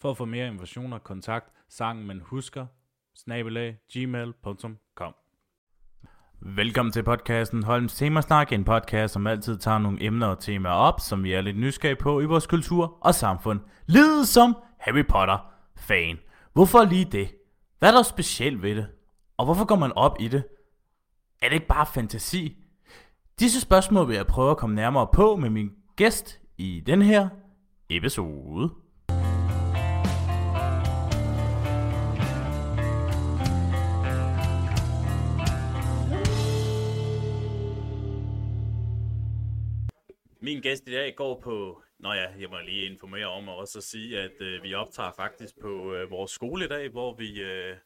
For at få mere informationer, kontakt sangen man husker, snabelag, gmail.com. Velkommen til podcasten Holms Temasnak, en podcast, som altid tager nogle emner og temaer op, som vi er lidt nysgerrige på i vores kultur og samfund. Lidt som Harry Potter-fan. Hvorfor lige det? Hvad er der specielt ved det? Og hvorfor går man op i det? Er det ikke bare fantasi? Disse spørgsmål vil jeg prøve at komme nærmere på med min gæst i den her episode. Min gæst i dag går på, nå ja, jeg må lige informere om og også sige, at øh, vi optager faktisk på øh, vores skole i dag, hvor vi, øh,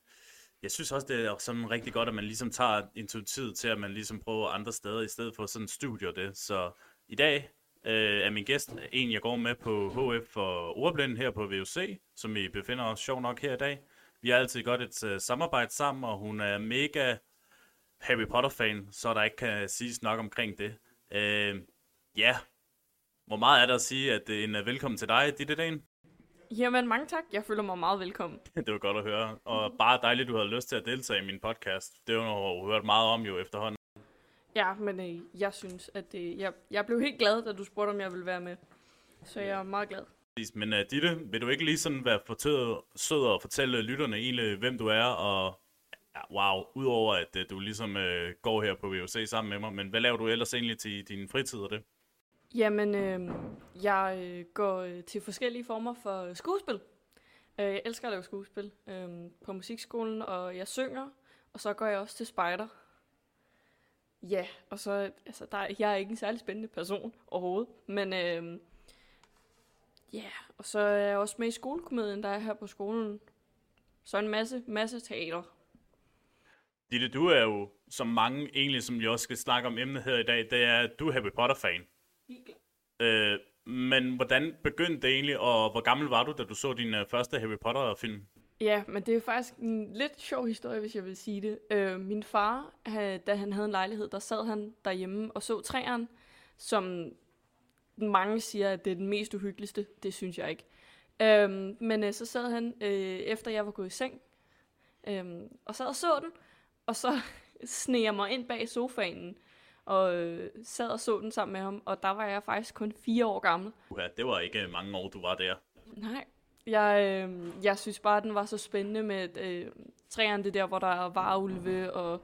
jeg synes også, det er sådan rigtig godt, at man ligesom tager intuitivt til, at man ligesom prøver andre steder, i stedet for sådan en studie det. Så i dag øh, er min gæst en, jeg går med på HF for ordblinden her på VUC, som vi befinder os sjov nok her i dag. Vi har altid godt et øh, samarbejde sammen, og hun er mega Harry Potter-fan, så der ikke kan siges nok omkring det. Øh, Ja, hvor meget er der at sige, at det er en uh, velkommen til dig, Ditte Dagen? Jamen, mange tak. Jeg føler mig meget velkommen. det var godt at høre. Og bare dejligt, du havde lyst til at deltage i min podcast. Det noget, du hørt meget om jo efterhånden. Ja, men øh, jeg synes, at øh, jeg, jeg blev helt glad, da du spurgte, om jeg ville være med. Så jeg er meget glad. Men uh, Ditte, vil du ikke lige sådan være fortød, sød og fortælle lytterne egentlig, hvem du er, og ja, wow, udover at uh, du ligesom uh, går her på VUC sammen med mig, men hvad laver du ellers egentlig til din fritid og det? Jamen, øhm, øh, jeg går øh, til forskellige former for skuespil. Øh, jeg elsker at lave skuespil øh, på musikskolen, og jeg synger, og så går jeg også til spejder. Ja, og så, altså, der, jeg er ikke en særlig spændende person overhovedet, men øh, ja, og så er jeg også med i skolekomedien, der er her på skolen. Så en masse, masse teater. Ditte, du er jo, som mange egentlig, som vi også skal snakke om emnet her i dag, det er, at du er Harry Potter-fan. Øh, men hvordan begyndte det egentlig, og hvor gammel var du, da du så din øh, første Harry Potter-film? Ja, men det er faktisk en lidt sjov historie, hvis jeg vil sige det. Øh, min far, da han havde en lejlighed, der sad han derhjemme og så træerne, som mange siger, at det er den mest uhyggeligste. Det synes jeg ikke. Øh, men øh, så sad han, øh, efter jeg var gået i seng, øh, og sad og så den, og så sneg jeg mig ind bag sofaen, og øh, sad og så den sammen med ham, og der var jeg faktisk kun fire år gammel. Ja, det var ikke mange år, du var der. Nej, jeg, øh, jeg synes bare, at den var så spændende med øh, træerne, det der, hvor der er varulve og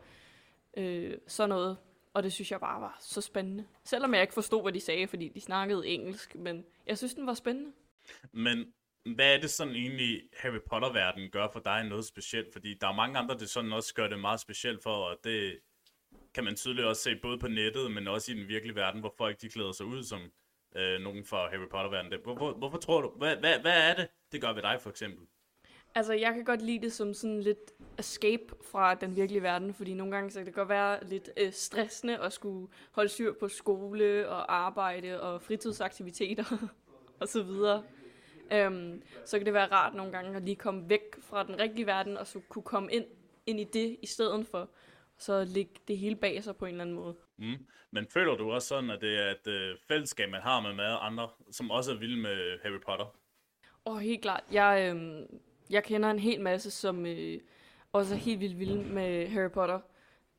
øh, sådan noget. Og det synes jeg bare var så spændende. Selvom jeg ikke forstod, hvad de sagde, fordi de snakkede engelsk, men jeg synes, den var spændende. Men hvad er det sådan egentlig, Harry Potter-verdenen gør for dig noget specielt? Fordi der er mange andre, det sådan også gør det meget specielt for, og det, kan man tydeligt også se både på nettet, men også i den virkelige verden, hvor folk de klæder sig ud som øh, nogen fra Harry Potter-verdenen. Hvor, hvor, hvorfor tror du, hvad, hvad, hvad er det, det gør ved dig for eksempel? Altså, jeg kan godt lide det som sådan lidt escape fra den virkelige verden, fordi nogle gange så kan det godt være lidt øh, stressende at skulle holde styr på skole og arbejde og fritidsaktiviteter og så videre. Um, så kan det være rart nogle gange at lige komme væk fra den rigtige verden og så kunne komme ind, ind i det i stedet for så lægge det hele bag sig på en eller anden måde. Mm. Men føler du også sådan, at det er et øh, fællesskab, man har med, med andre, som også er vilde med Harry Potter? Åh, oh, helt klart. Jeg, øh, jeg kender en hel masse, som øh, også er helt vildt vilde med Harry Potter.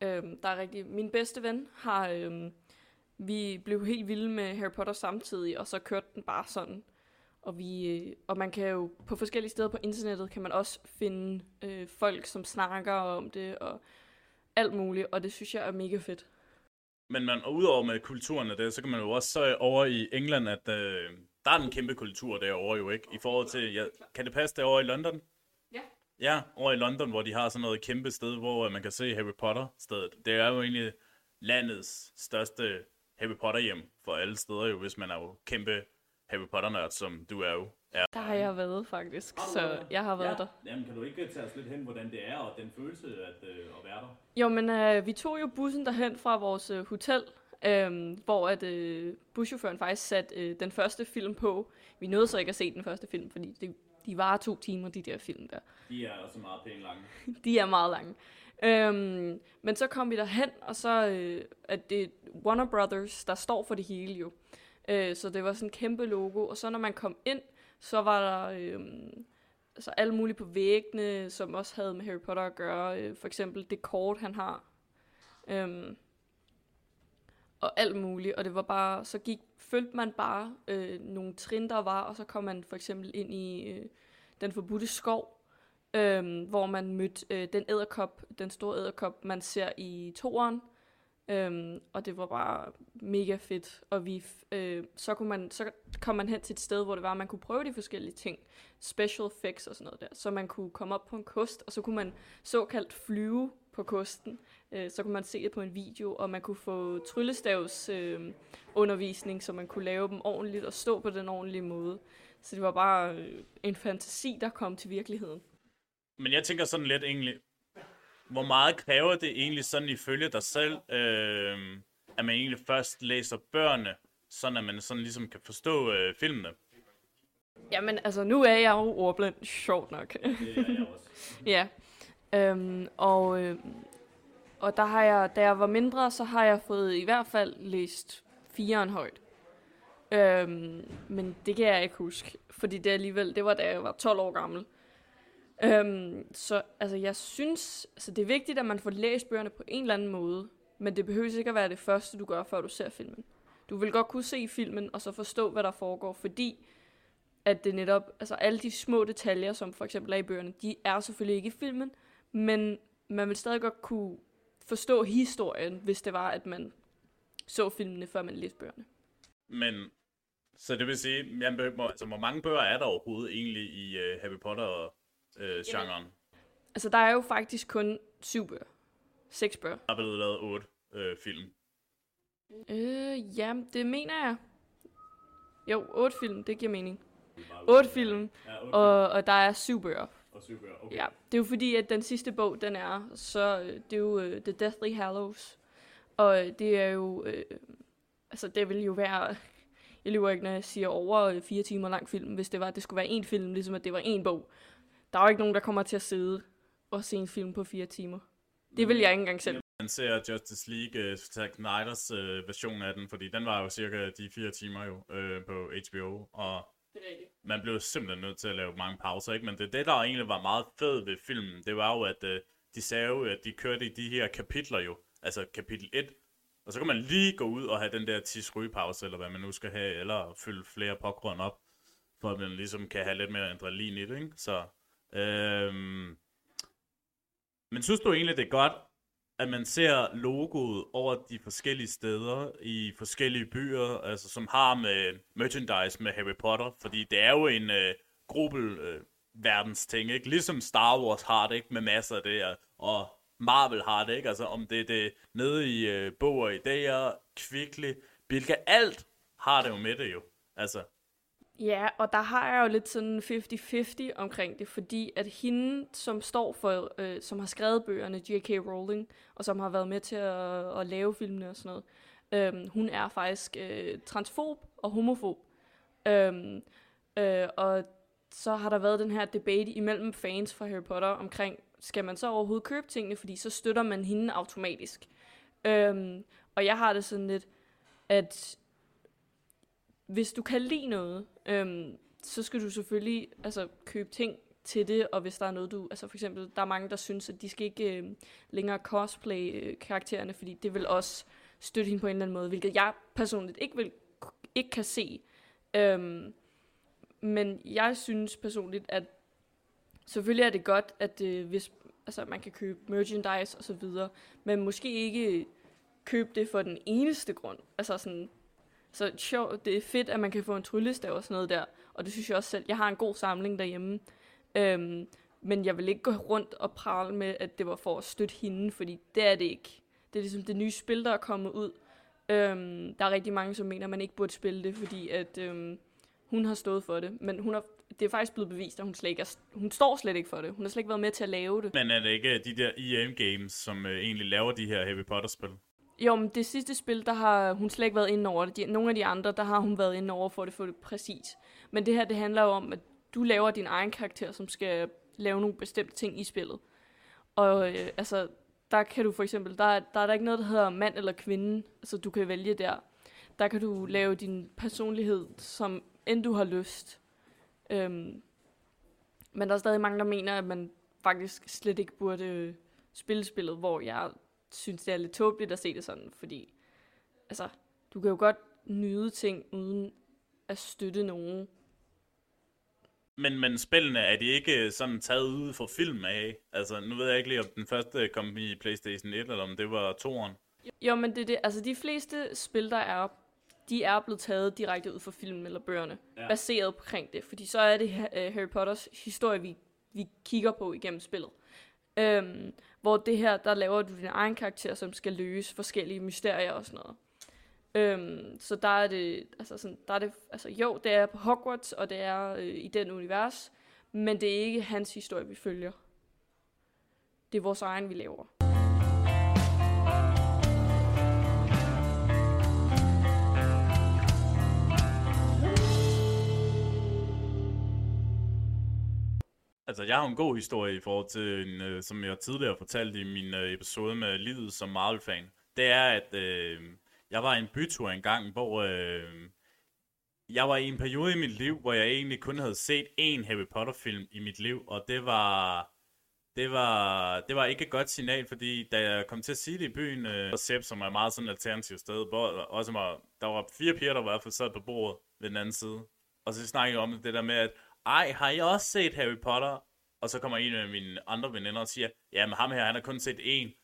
Øh, der er rigtig... Min bedste ven har... Øh, vi blev helt vilde med Harry Potter samtidig, og så kørte den bare sådan. Og, vi, øh, og man kan jo på forskellige steder på internettet, kan man også finde øh, folk, som snakker om det, og alt muligt, og det synes jeg er mega fedt. Men man, og udover med kulturen af det, så kan man jo også så over i England, at øh, der er en kæmpe kultur derovre jo, ikke? I forhold til, ja, kan det passe derovre i London? Ja. Ja, over i London, hvor de har sådan noget kæmpe sted, hvor øh, man kan se Harry Potter-stedet. Det er jo egentlig landets største Harry Potter hjem for alle steder jo, hvis man er jo kæmpe Harry Potter-nørd, som du er jo. Ja. Der har jeg været, faktisk. Så jeg har været ja. der. Jamen, kan du ikke tage os lidt hen, hvordan det er, og den følelse at, øh, at være der? Jo, men øh, vi tog jo bussen derhen fra vores øh, hotel, øh, hvor at øh, buschaufføren faktisk satte øh, den første film på. Vi nåede så ikke at se den første film, fordi det, de var to timer, de der film der. De er også meget pænt lange. De er meget lange. Øhm, men så kom vi derhen, og så øh, at det er Warner Brothers, der står for det hele jo. Øh, så det var sådan en kæmpe logo, og så når man kom ind, så var der øh, altså alle mulige på væggene, som også havde med Harry Potter at gøre. Øh, for eksempel det kort, han har. Øhm, og alt muligt, og det var bare, så gik, følte man bare øh, nogle trin, der var, og så kom man for eksempel ind i øh, den forbudte skov, øh, hvor man mødte øh, den æderkop, den store æderkop, man ser i toeren, Øhm, og det var bare mega fedt. Og vi, øh, så, kunne man, så kom man hen til et sted, hvor det var, at man kunne prøve de forskellige ting. Special effects og sådan noget der. Så man kunne komme op på en kost, og så kunne man såkaldt flyve på kosten. Øh, så kunne man se det på en video, og man kunne få tryllestavs øh, undervisning, så man kunne lave dem ordentligt og stå på den ordentlige måde. Så det var bare øh, en fantasi, der kom til virkeligheden. Men jeg tænker sådan lidt egentlig, hvor meget kræver det egentlig sådan ifølge dig selv, øh, at man egentlig først læser bøgerne, sådan at man sådan ligesom kan forstå øh, filmene? Jamen, altså, nu er jeg jo ordblind, sjovt nok. Det er jeg også. ja. Øhm, og, øh, og der har jeg, da jeg var mindre, så har jeg fået i hvert fald læst firen højt. Øhm, men det kan jeg ikke huske, fordi det alligevel, det var da jeg var 12 år gammel. Øhm, så altså, jeg synes, altså, det er vigtigt, at man får læst bøgerne på en eller anden måde, men det behøver ikke at være det første, du gør, før du ser filmen. Du vil godt kunne se filmen, og så forstå, hvad der foregår, fordi at det netop, altså alle de små detaljer, som for eksempel er i bøgerne, de er selvfølgelig ikke i filmen, men man vil stadig godt kunne forstå historien, hvis det var, at man så filmene, før man læste bøgerne. Men, så det vil sige, jamen, altså, hvor mange bøger er der overhovedet egentlig i uh, Harry Potter og øh, genren? Altså, der er jo faktisk kun syv bøger. Seks bøger. Der er blevet lavet otte øh, film. Øh, ja, det mener jeg. Jo, otte film, det giver mening. Otte film, Ja, otte og, og der er syv bøger. og syv bøger. Okay. Ja, det er jo fordi, at den sidste bog, den er, så øh, det er jo uh, The Deathly Hallows. Og øh, det er jo, øh, altså det vil jo være, jeg lyver ikke, når jeg siger over fire timer lang film, hvis det var, det skulle være en film, ligesom at det var en bog. Der er jo ikke nogen, der kommer til at sidde og se en film på fire timer. Det vil jeg ikke engang selv. Man ser Justice League, uh, Zack Snyder's uh, version af den, fordi den var jo cirka de fire timer jo uh, på HBO, og Det er rigtigt. man blev simpelthen nødt til at lave mange pauser, ikke? Men det, det der egentlig var meget fedt ved filmen, det var jo, at uh, de sagde jo, at de kørte i de her kapitler jo, altså kapitel 1, og så kan man lige gå ud og have den der tis rygepause, eller hvad man nu skal have, eller fylde flere popcorn op, for at man ligesom kan have lidt mere adrenalin i det, ikke? Så, øhm, men synes du egentlig, det er godt, at man ser logoet over de forskellige steder i forskellige byer, altså som har med merchandise med Harry Potter, fordi det er jo en øh, gruppel øh, verdens ting, ikke? Ligesom Star Wars har det, ikke? Med masser af det, og Marvel har det, ikke? Altså om det er det nede i øh, bog og idéer, Kvickly, Bilka, alt har det jo med det jo. Altså, Ja, og der har jeg jo lidt sådan 50-50 omkring det, fordi at hende, som står for, øh, som har skrevet bøgerne, J.K. Rowling, og som har været med til at, at lave filmene og sådan noget, øh, hun er faktisk øh, transfob og homofob. Øh, øh, og så har der været den her debate imellem fans fra Harry Potter omkring, skal man så overhovedet købe tingene, fordi så støtter man hende automatisk. Øh, og jeg har det sådan lidt, at hvis du kan lide noget, øhm, så skal du selvfølgelig altså, købe ting til det, og hvis der er noget, du... Altså for eksempel, der er mange, der synes, at de skal ikke øh, længere cosplay øh, karaktererne, fordi det vil også støtte hende på en eller anden måde, hvilket jeg personligt ikke, vil, ikke kan se. Øhm, men jeg synes personligt, at selvfølgelig er det godt, at øh, hvis altså, man kan købe merchandise og så videre, men måske ikke købe det for den eneste grund. Altså sådan, så sjovt, det er fedt, at man kan få en tryllestav og sådan noget der. Og det synes jeg også selv. Jeg har en god samling derhjemme. Øhm, men jeg vil ikke gå rundt og prale med, at det var for at støtte hende, fordi det er det ikke. Det er ligesom det nye spil, der er kommet ud. Øhm, der er rigtig mange, som mener, at man ikke burde spille det, fordi at øhm, hun har stået for det. Men hun har det er faktisk blevet bevist, at hun slet ikke er, hun står slet ikke for det. Hun har slet ikke været med til at lave det. Men er det ikke de der EM Games, som øh, egentlig laver de her Harry Potter-spil? Jo, men det sidste spil, der har hun slet ikke været inde over det. De, nogle af de andre, der har hun været inde over for at få det præcis. Men det her, det handler jo om, at du laver din egen karakter, som skal lave nogle bestemte ting i spillet. Og øh, altså, der kan du for eksempel, der, der er der ikke noget, der hedder mand eller kvinde, så du kan vælge der. Der kan du lave din personlighed, som end du har lyst. Øhm, men der er stadig mange, der mener, at man faktisk slet ikke burde spille spillet, hvor jeg synes, det er lidt tåbeligt at se det sådan, fordi altså, du kan jo godt nyde ting uden at støtte nogen. Men, men spillene, er de ikke sådan taget ud for film af? Altså, nu ved jeg ikke lige, om den første kom i PlayStation 1, eller om det var toeren. Jo, men det er det. Altså, de fleste spil, der er, de er blevet taget direkte ud fra filmen eller bøgerne, ja. baseret omkring det. Fordi så er det uh, Harry Potters historie, vi, vi kigger på igennem spillet. Øhm, hvor det her, der laver du din egen karakter, som skal løse forskellige mysterier og sådan noget. Øhm, så der er det, altså sådan, der er det, altså jo, det er på Hogwarts, og det er øh, i den univers, men det er ikke hans historie, vi følger. Det er vores egen, vi laver. Altså, jeg har en god historie i forhold til, en, øh, som jeg tidligere fortalte i min øh, episode med livet som Marvel-fan. Det er, at øh, jeg var i en bytur engang, hvor øh, jeg var i en periode i mit liv, hvor jeg egentlig kun havde set én Harry Potter-film i mit liv, og det var... Det var, det var ikke et godt signal, fordi da jeg kom til at sige det i byen, øh, Sepp, som er meget sådan et alternativt sted, hvor også var, der var fire piger, der var i hvert fald sad på bordet ved den anden side. Og så snakkede jeg om det der med, at ej, har jeg også set Harry Potter? Og så kommer en af mine andre veninder og siger, ja, men ham her, han har kun set én.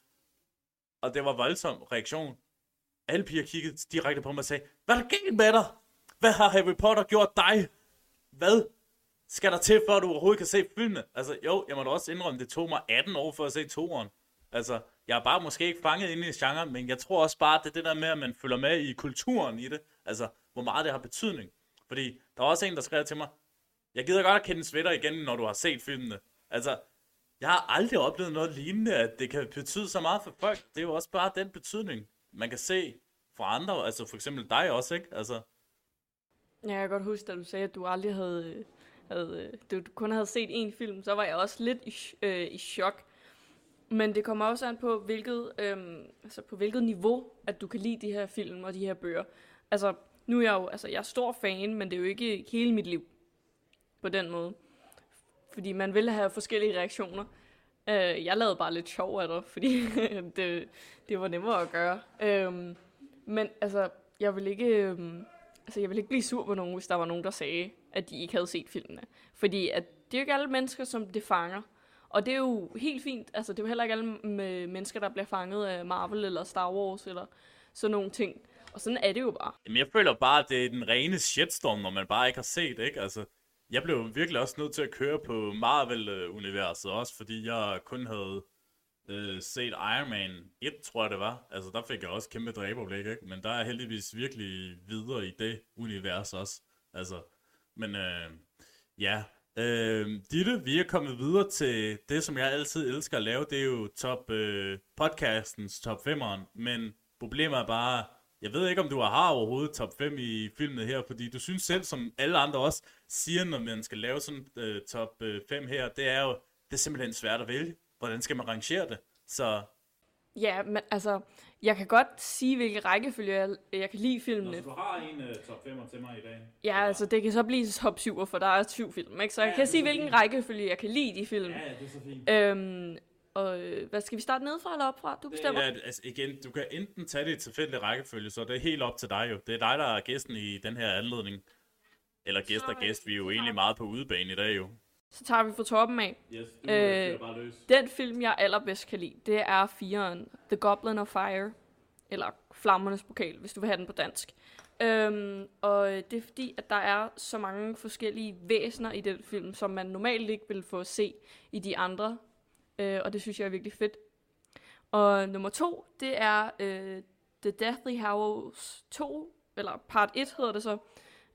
Og det var voldsom reaktion. Alle piger kiggede direkte på mig og sagde, hvad er der galt med dig? Hvad har Harry Potter gjort dig? Hvad skal der til, før du overhovedet kan se filmene? Altså, jo, jeg må da også indrømme, det tog mig 18 år for at se toeren. Altså, jeg er bare måske ikke fanget ind i genren, men jeg tror også bare, at det er det der med, at man følger med i kulturen i det. Altså, hvor meget det har betydning. Fordi der var også en, der skrev til mig, jeg gider godt at kende sweater igen, når du har set filmene. Altså, jeg har aldrig oplevet noget lignende, at det kan betyde så meget for folk. Det er jo også bare den betydning, man kan se fra andre. Altså for eksempel dig også, ikke? Altså. Ja, jeg kan godt huske, da du sagde, at du aldrig havde, havde du kun havde set én film, så var jeg også lidt i, øh, i chok. Men det kommer også an på, hvilket, øh, altså på hvilket niveau, at du kan lide de her film og de her bøger. Altså, nu er jeg jo, altså jeg er stor fan, men det er jo ikke hele mit liv på den måde. Fordi man vil have forskellige reaktioner. Øh, jeg lavede bare lidt sjov af det, fordi det, det var nemmere at gøre. Øh, men altså, jeg vil ikke... Øhm, altså, jeg vil ikke blive sur på nogen, hvis der var nogen, der sagde, at de ikke havde set filmene. Fordi at det er jo ikke alle mennesker, som det fanger. Og det er jo helt fint. Altså, det er jo heller ikke alle mennesker, der bliver fanget af Marvel eller Star Wars eller sådan nogle ting. Og sådan er det jo bare. Jamen, jeg føler bare, at det er den rene shitstorm, når man bare ikke har set, ikke? Altså, jeg blev virkelig også nødt til at køre på Marvel-universet også, fordi jeg kun havde øh, set Iron Man 1, tror jeg det var. Altså, der fik jeg også kæmpe dræberblik, ikke? Men der er heldigvis virkelig videre i det univers også. Altså, men øh, ja. Øh, Ditte, vi er kommet videre til det, som jeg altid elsker at lave. Det er jo top, øh, podcastens top 5'eren. Men problemet er bare, jeg ved ikke, om du har overhovedet top 5 i filmen her, fordi du synes selv, som alle andre også siger, når man skal lave sådan uh, top 5 uh, her, det er jo, det er simpelthen svært at vælge. Hvordan skal man rangere det? Så... Ja, men altså, jeg kan godt sige, hvilke rækkefølge jeg, jeg kan lide filmene. Nå, så du har en uh, top 5 til mig i dag? Ja, ja, altså, det kan så blive top 7, for der er syv film, ikke? Så ja, jeg kan sige, hvilken fint. rækkefølge jeg kan lide de film. Ja, det er så fint. Øhm, og øh, hvad skal vi starte nedefra eller opfra? Du bestemmer. Ja, altså igen, du kan enten tage det i tilfældig rækkefølge, så det er helt op til dig jo. Det er dig, der er gæsten i den her anledning. Eller gæst og gæst, vi er jo egentlig meget på udebane i dag jo. Så tager vi fra toppen af. Yes, du øh, bare løs. Den film, jeg allerbedst kan lide, det er firen The Goblin of Fire. Eller Flammernes Pokal, hvis du vil have den på dansk. Øhm, og det er fordi, at der er så mange forskellige væsener i den film, som man normalt ikke vil få at se i de andre øh, og det synes jeg er virkelig fedt. Og nummer to, det er øh, The Deathly Hallows 2, eller part 1 hedder det så.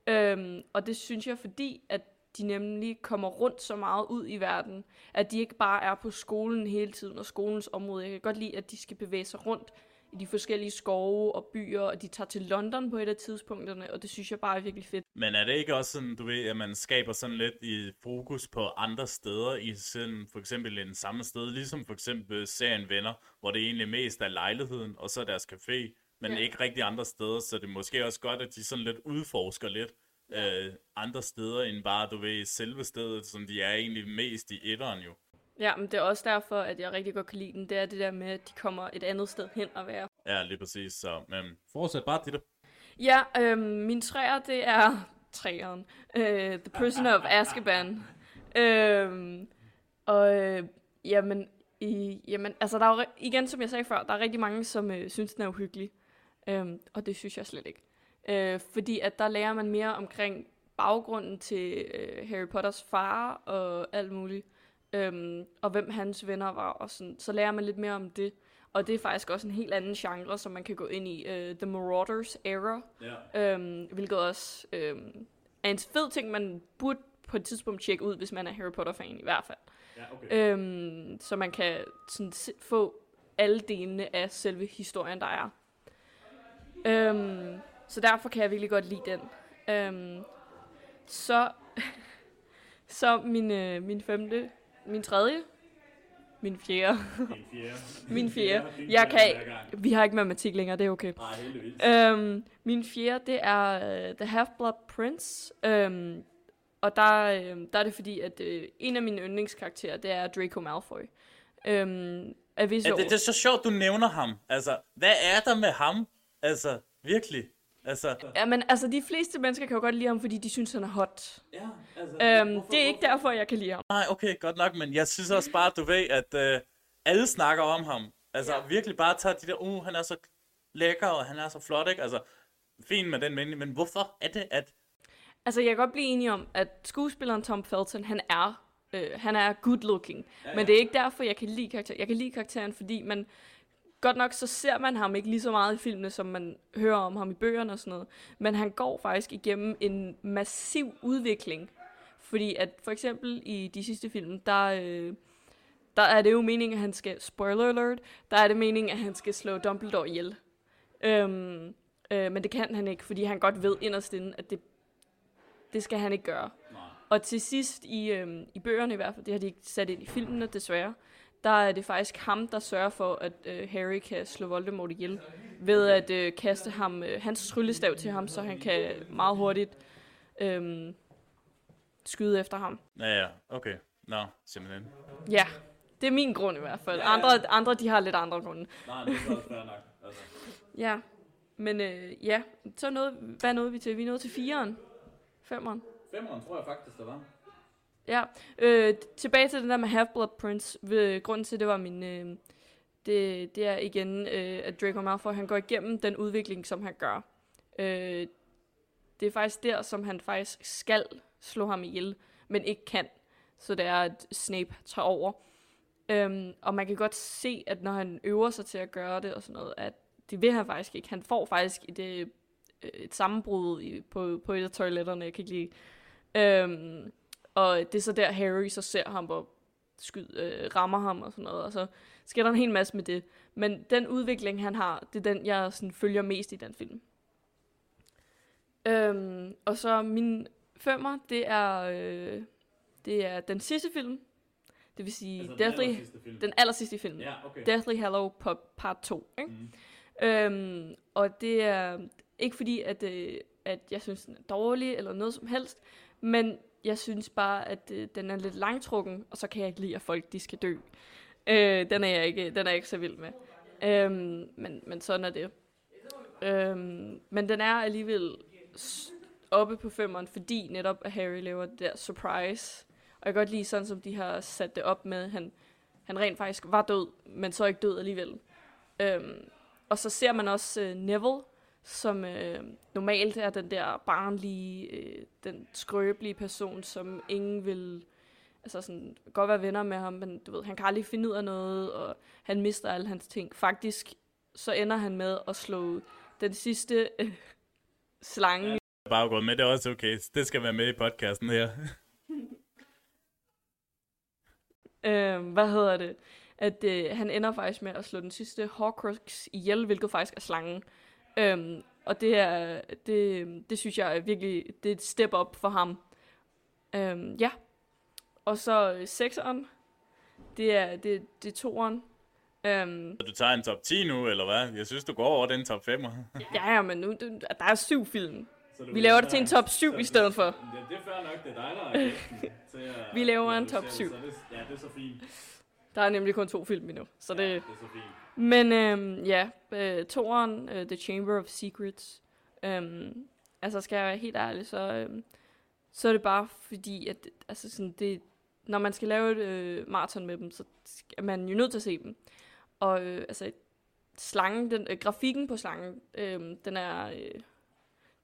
Øhm, og det synes jeg, fordi at de nemlig kommer rundt så meget ud i verden, at de ikke bare er på skolen hele tiden og skolens område. Jeg kan godt lide, at de skal bevæge sig rundt i de forskellige skove og byer, og de tager til London på et af tidspunkterne, og det synes jeg bare er virkelig fedt. Men er det ikke også sådan, du ved, at man skaber sådan lidt i fokus på andre steder i sådan for eksempel en samme sted, ligesom for eksempel serien Venner, hvor det egentlig mest er lejligheden, og så deres café, men Ja. ikke rigtig andre steder, så det er måske også godt, at de sådan lidt udforsker lidt øh, andre steder, end bare, du ved, selve stedet, som de er egentlig mest i etteren jo. Ja, men det er også derfor, at jeg rigtig godt kan lide den. Det er det der med, at de kommer et andet sted hen og være. Ja, lige præcis, så men fortsæt bare dit. Ja, øhm, min træer, det er træeren. Øh, The Prisoner of Azkaban. Øhm, og øh, jamen, i, jamen, altså der er jo, igen, som jeg sagde før, der er rigtig mange, som øh, synes, den er uhyggelig. Øhm, og det synes jeg slet ikke. Øh, fordi at der lærer man mere omkring baggrunden til øh, Harry Potters far og alt muligt. Øhm, og hvem hans venner var. Og sådan. Så lærer man lidt mere om det. Og det er faktisk også en helt anden genre, som man kan gå ind i. Øh, The Marauders Era. Ja. Øhm, hvilket også øhm, er en fed ting, man burde på et tidspunkt tjekke ud, hvis man er Harry Potter-fan i hvert fald. Ja, okay. Øhm, så man kan sådan få alle delene af selve historien, der er. Øhm, så derfor kan jeg virkelig godt lide den. Øhm, så, så min, øh, min femte, min tredje, min fjerde, Din fjerde. min fjerde. Jeg kan, vi har ikke matematik længere, det er okay. Nej, heldigvis. Øhm, min fjerde, det er uh, The Half-Blood Prince. Øhm, og der, øh, der er det fordi, at øh, en af mine yndlingskarakterer, det er Draco Malfoy. Øhm, af visse Ja, det, det er så sjovt, du nævner ham. Altså, hvad er der med ham? Altså, virkelig. Altså, Ja, men altså, de fleste mennesker kan jo godt lide ham, fordi de synes, han er hot. ja, altså, Øhm, det er ikke derfor, jeg kan lide ham. Nej, okay, godt nok, men jeg synes også bare, du ved, at øh, alle snakker om ham. Altså, ja. virkelig bare tager de der, uh, han er så lækker, og han er så flot, ikke? Altså, fint med den mening, men hvorfor er det, at... Altså, jeg kan godt blive enig om, at skuespilleren Tom Felton, han er, øh, han er good looking. Ja, ja. Men det er ikke derfor, jeg kan lide karakteren. Jeg kan lide karakteren, fordi man... Godt nok, så ser man ham ikke lige så meget i filmene, som man hører om ham i bøgerne og sådan noget. Men han går faktisk igennem en massiv udvikling. Fordi at for eksempel i de sidste film, der, øh, der er det jo meningen, at han skal, spoiler alert, der er det meningen, at han skal slå Dumbledore ihjel. Øhm, øh, men det kan han ikke, fordi han godt ved inderst inde, at det, det skal han ikke gøre. Nej. Og til sidst i, øhm, i bøgerne i hvert fald, det har de ikke sat ind i filmene desværre, der er det faktisk ham, der sørger for, at øh, Harry kan slå Voldemort ihjel, ved at øh, kaste ham, øh, hans tryllestav til ham, så han kan meget hurtigt øh, skyde efter ham. Ja, ja, okay. Nå, simpelthen. Ja, det er min grund i hvert fald. Ja, ja. Andre, andre de har lidt andre grunde. Nej, det er også fair nok. Altså. Ja, men øh, ja, så nåede, hvad nåede vi til? Vi nåede til fireren. Femeren. Femmeren tror jeg faktisk, der var. Ja, øh, tilbage til den der med Half-Blood Prince. Ved, grunden til, det var min... Øh, det, det er igen, øh, at Draco Malfoy, han går igennem den udvikling, som han gør. Øh, det er faktisk der, som han faktisk skal slå ham ihjel, men ikke kan. Så det er, at Snape tager over. Øhm, og man kan godt se, at når han øver sig til at gøre det og sådan noget, at det vil han faktisk ikke. Han får faktisk et, øh, et sammenbrud i, på, på et af toiletterne, jeg kan ikke lide. Øhm, og det er så der, Harry så ser ham og skyd, øh, rammer ham og sådan noget, og så sker der en hel masse med det. Men den udvikling, han har, det er den, jeg sådan, følger mest i den film. Øhm, og så min femmer, det er, øh, det er den sidste film. Det vil sige altså, Deathly, den aller sidste film. Ja, okay. Deathly Hallow på part 2. Ikke? Mm. Øhm, og det er ikke fordi, at, øh, at jeg synes, den er dårlig eller noget som helst, men jeg synes bare, at øh, den er lidt langtrukken, og så kan jeg ikke lide, at folk de skal dø. Øh, den, er jeg ikke, den er jeg ikke så vild med. Øh, men, men sådan er det. Øh, men den er alligevel oppe på femmeren, fordi netop at Harry laver det der surprise. Og jeg kan godt lide sådan, som de har sat det op med, han, han rent faktisk var død, men så ikke død alligevel. Øhm, og så ser man også øh, Neville, som øh, normalt er den der barnlige, øh, den skrøbelige person, som ingen vil altså sådan, godt være venner med ham, men du ved, han kan aldrig finde ud af noget, og han mister alle hans ting. Faktisk så ender han med at slå den sidste øh, slange. Bare gået med, det er også okay. Det skal være med i podcasten her. Øh, hvad hedder det? At øh, han ender faktisk med at slå den sidste Horcrux ihjel, hvilket faktisk er slangen. Øhm, og det er, det, det synes jeg er virkelig, det er et step up for ham. Øhm, ja. Og så øh, sekseren, det er, det, det er toeren. Øhm, Du tager en top 10 nu, eller hvad? Jeg synes, du går over den top 5'er. ja, ja, men nu, det, der er syv film. Vi laver det til en top 7 i stedet for. Det, det er fair nok, det er dig, der er Vi laver en top det, syv. så det- Ja, det er så fint. Der er nemlig kun to film endnu, så det... Det er så fint. Men øhm, ja, øh, toeren, øh, The Chamber of Secrets, øhm, altså skal jeg være helt ærlig, så, øhm, så er det bare fordi, at altså sådan, det, når man skal lave et øh, maraton med dem, så er man jo nødt til at se dem. Og øh, altså, slangen, den, øh, grafikken på slangen, øh, den, er, øh,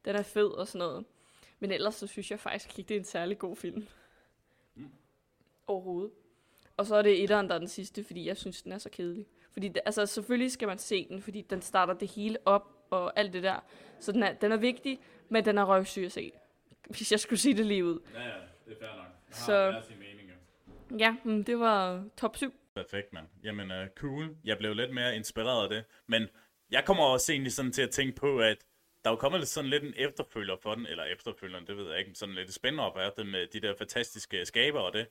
den er fed og sådan noget. Men ellers så synes jeg faktisk ikke, det er en særlig god film. Mm. Overhovedet. Og så er det etteren, der er den sidste, fordi jeg synes, den er så kedelig. Fordi, altså selvfølgelig skal man se den, fordi den starter det hele op og alt det der. Så den er, den er vigtig, men den er røvsyg at se. Hvis jeg skulle sige det lige ud. Ja, ja, det er fair nok. Jeg har Så- hver sin mening. Ja, mm, det var top 7. Perfekt, mand. Jamen, uh, cool. Jeg blev lidt mere inspireret af det. Men jeg kommer også egentlig sådan til at tænke på, at der er jo kommet lidt sådan lidt en efterfølger for den, eller efterfølgeren, det ved jeg ikke, men sådan lidt spændende op af det med de der fantastiske skaber og det.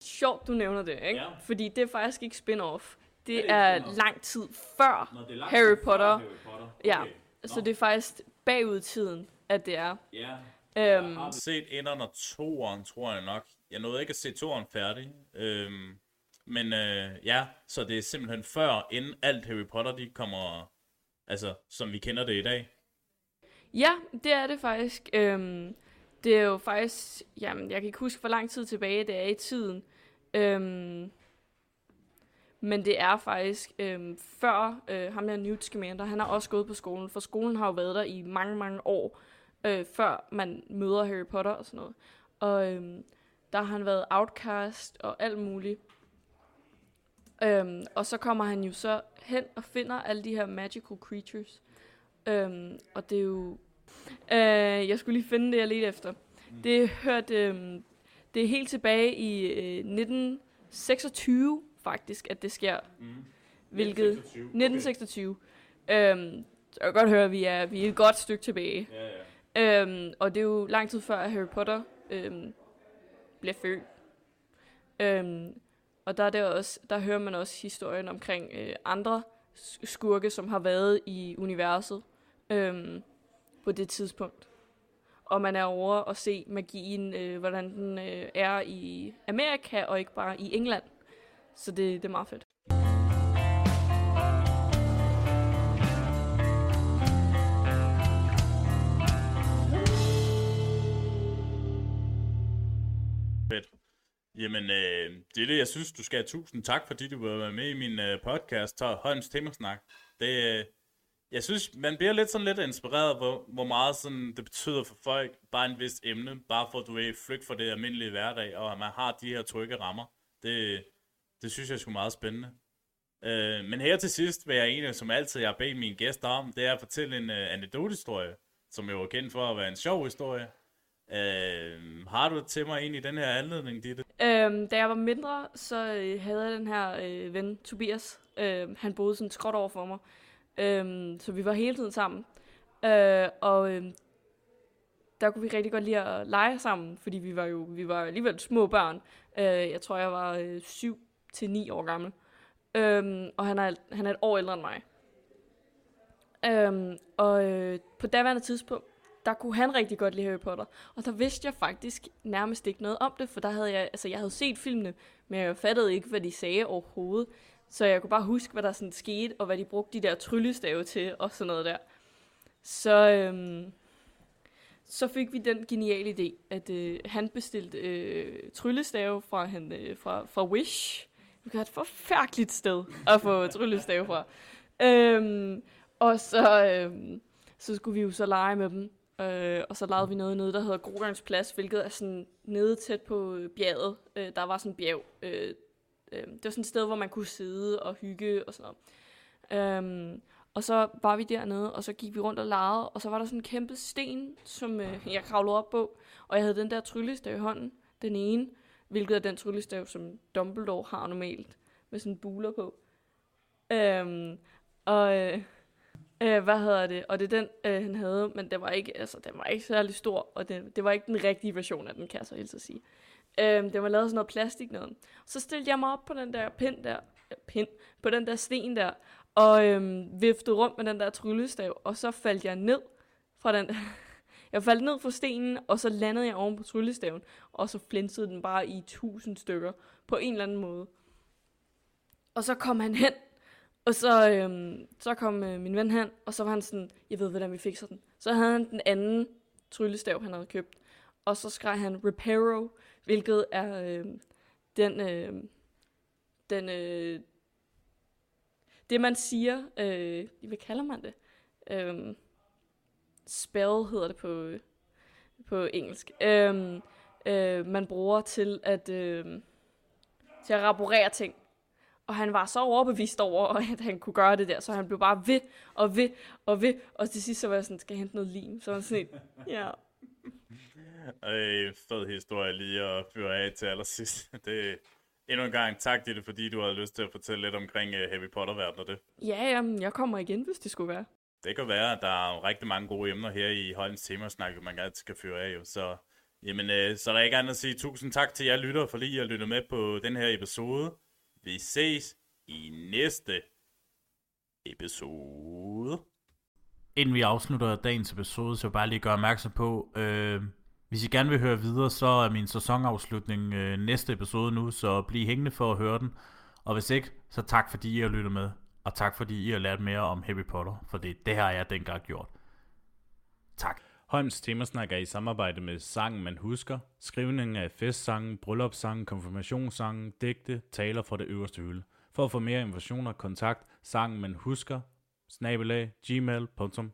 Sjovt, du nævner det, ikke? Ja. Fordi det er faktisk ikke spin-off. Det ikke er, spin-off? lang tid før. Når det er lang Harry tid før Potter. Harry Potter. Ja, Okay. Så Nå. det er faktisk bagud i tiden, at det er. Ja. Øhm, Jeg har set etteren og toeren, tror jeg nok. Jeg nåede ikke at se toeren færdig. Øhm, men øh, ja, så det er simpelthen før, inden alt Harry Potter, de kommer, altså, som vi kender det i dag. Ja, det er det faktisk. Øhm, det er jo faktisk, jamen, jeg kan ikke huske, hvor lang tid tilbage det er i tiden. Øhm, men det er faktisk øhm, før øh, ham der Newt Scamander, han har også gået på skolen, for skolen har jo været der i mange, mange år, øh, før man møder Harry Potter og sådan noget. Og øhm, der har han været outcast og alt muligt. Øhm, og så kommer han jo så hen og finder alle de her magical creatures. Øhm, og det er jo... Øh, jeg skulle lige finde det, jeg ledte efter. Det er hørt... Øh, det er helt tilbage i øh, 1926, faktisk, at det sker. Mm. Hvilket... 1926. 1926. Øhm, så jeg kan godt høre, at vi er, vi er et godt stykke tilbage. Okay. Ja, ja. Øhm, og det er jo lang tid før, at Harry Potter øhm, bliver født. Øhm, og der, er det også, der hører man også historien omkring øh, andre skurke, som har været i universet øhm, på det tidspunkt. Og man er over og se magien, øh, hvordan den øh, er i Amerika, og ikke bare i England. Så det, det er meget fedt. Jamen, øh, det er det, jeg synes, du skal have tusind tak, fordi du vil være med i min øh, podcast, Tør Holms Temassnak. Det, øh, jeg synes, man bliver lidt sådan lidt inspireret, hvor, hvor meget sådan, det betyder for folk, bare en vis emne, bare for at du er flygt for det almindelige hverdag, og at man har de her trygge rammer. Det, det synes jeg er sgu meget spændende. Øh, men her til sidst vil jeg egentlig, som altid, jeg har bedt mine gæster om, det er at fortælle en øh, anekdotehistorie, som jo er kendt for at være en sjov historie. Øh, har du til mig ind i den her anledning, Ditte? Øhm, da jeg var mindre, så øh, havde jeg den her øh, ven, Tobias. Øh, han boede sådan skråt over for mig. Øhm, så vi var hele tiden sammen. Øh, og øhm, der kunne vi rigtig godt lide at lege sammen, fordi vi var jo vi var alligevel små børn. Øh, jeg tror, jeg var øh, 7 til 9 år gammel. Øhm, og han er, han er et år ældre end mig. Øhm, og øh, på daværende tidspunkt, der kunne han rigtig godt lide Harry Potter. Og der vidste jeg faktisk nærmest ikke noget om det, for der havde jeg, altså jeg havde set filmene, men jeg fattede ikke, hvad de sagde overhovedet. Så jeg kunne bare huske, hvad der sådan skete, og hvad de brugte de der tryllestave til, og sådan noget der. Så, øhm, så fik vi den geniale idé, at øh, han bestilte øh, tryllestave fra, han, øh, fra, fra Wish. Det er et forfærdeligt sted at få tryllestave fra. Øhm, og så, øhm, så skulle vi jo så lege med dem. Øh, og så lavede vi noget nede, der hedder Grogangsplads, hvilket er sådan nede tæt på øh, bjerget. Øh, der var sådan en bjerg. Øh, øh, det var sådan et sted, hvor man kunne sidde og hygge og sådan noget. Øhm, og så var vi dernede, og så gik vi rundt og legede, og så var der sådan en kæmpe sten, som øh, jeg kravlede op på. Og jeg havde den der tryllestav i hånden, den ene. hvilket er den tryllestav, som Dumbledore har normalt, med sådan en buler på. Øhm, og øh, øh, hvad hedder det? Og det er den, øh, han havde, men det var ikke, altså, den var ikke særlig stor, og det, det var ikke den rigtige version af den, kan jeg så helst at sige. Øhm, det var lavet sådan noget plastik noget. Så stillede jeg mig op på den der pind der, pind, på den der sten der, og øhm, viftede rundt med den der tryllestav, og så faldt jeg ned fra den Jeg faldt ned fra stenen, og så landede jeg oven på tryllestaven, og så flinsede den bare i tusind stykker, på en eller anden måde. Og så kom han hen, og så, øhm, så kom øh, min ven hen, og så var han sådan, jeg ved, hvordan vi fikser den. Så havde han den anden tryllestav, han havde købt. Og så skreg han Reparo, hvilket er øh, den, øh, den, øh, det man siger, øh, hvad kalder man det? Øh, spell hedder det på, på engelsk. Øh, øh, man bruger til at, øh, til at rapportere ting. Og han var så overbevist over, at han kunne gøre det der, så han blev bare ved og ved og ved. Og til sidst så var jeg sådan, skal jeg hente noget lim? Så var sådan ja. Ej, fed historie lige at fyre af til allersidst. Det, endnu en gang tak til det, fordi du har lyst til at fortælle lidt omkring uh, Harry Potter-verdenen og det. Ja, jamen, jeg kommer igen, hvis det skulle være. Det kan være, at der er rigtig mange gode emner her i Holms Temasnak, man altid kan fyre af. Jo. Så, jamen, uh, så der er ikke andet at sige tusind tak til jer lyttere for lige at lytte med på den her episode. Vi ses i næste episode. Inden vi afslutter dagens episode, så vil jeg bare lige gøre opmærksom på, øh, hvis I gerne vil høre videre, så er min sæsonafslutning øh, næste episode nu, så bliv hængende for at høre den. Og hvis ikke, så tak fordi I har lyttet med, og tak fordi I har lært mere om Harry Potter, for det, det har jeg dengang gjort. Tak. Holms Temasnak er i samarbejde med Sangen Man Husker, skrivningen af festsangen, bryllupssangen, konfirmationssangen, digte, taler fra det øverste hylde. For at få mere information og kontakt, sangen man husker, snabelag, gmail.com.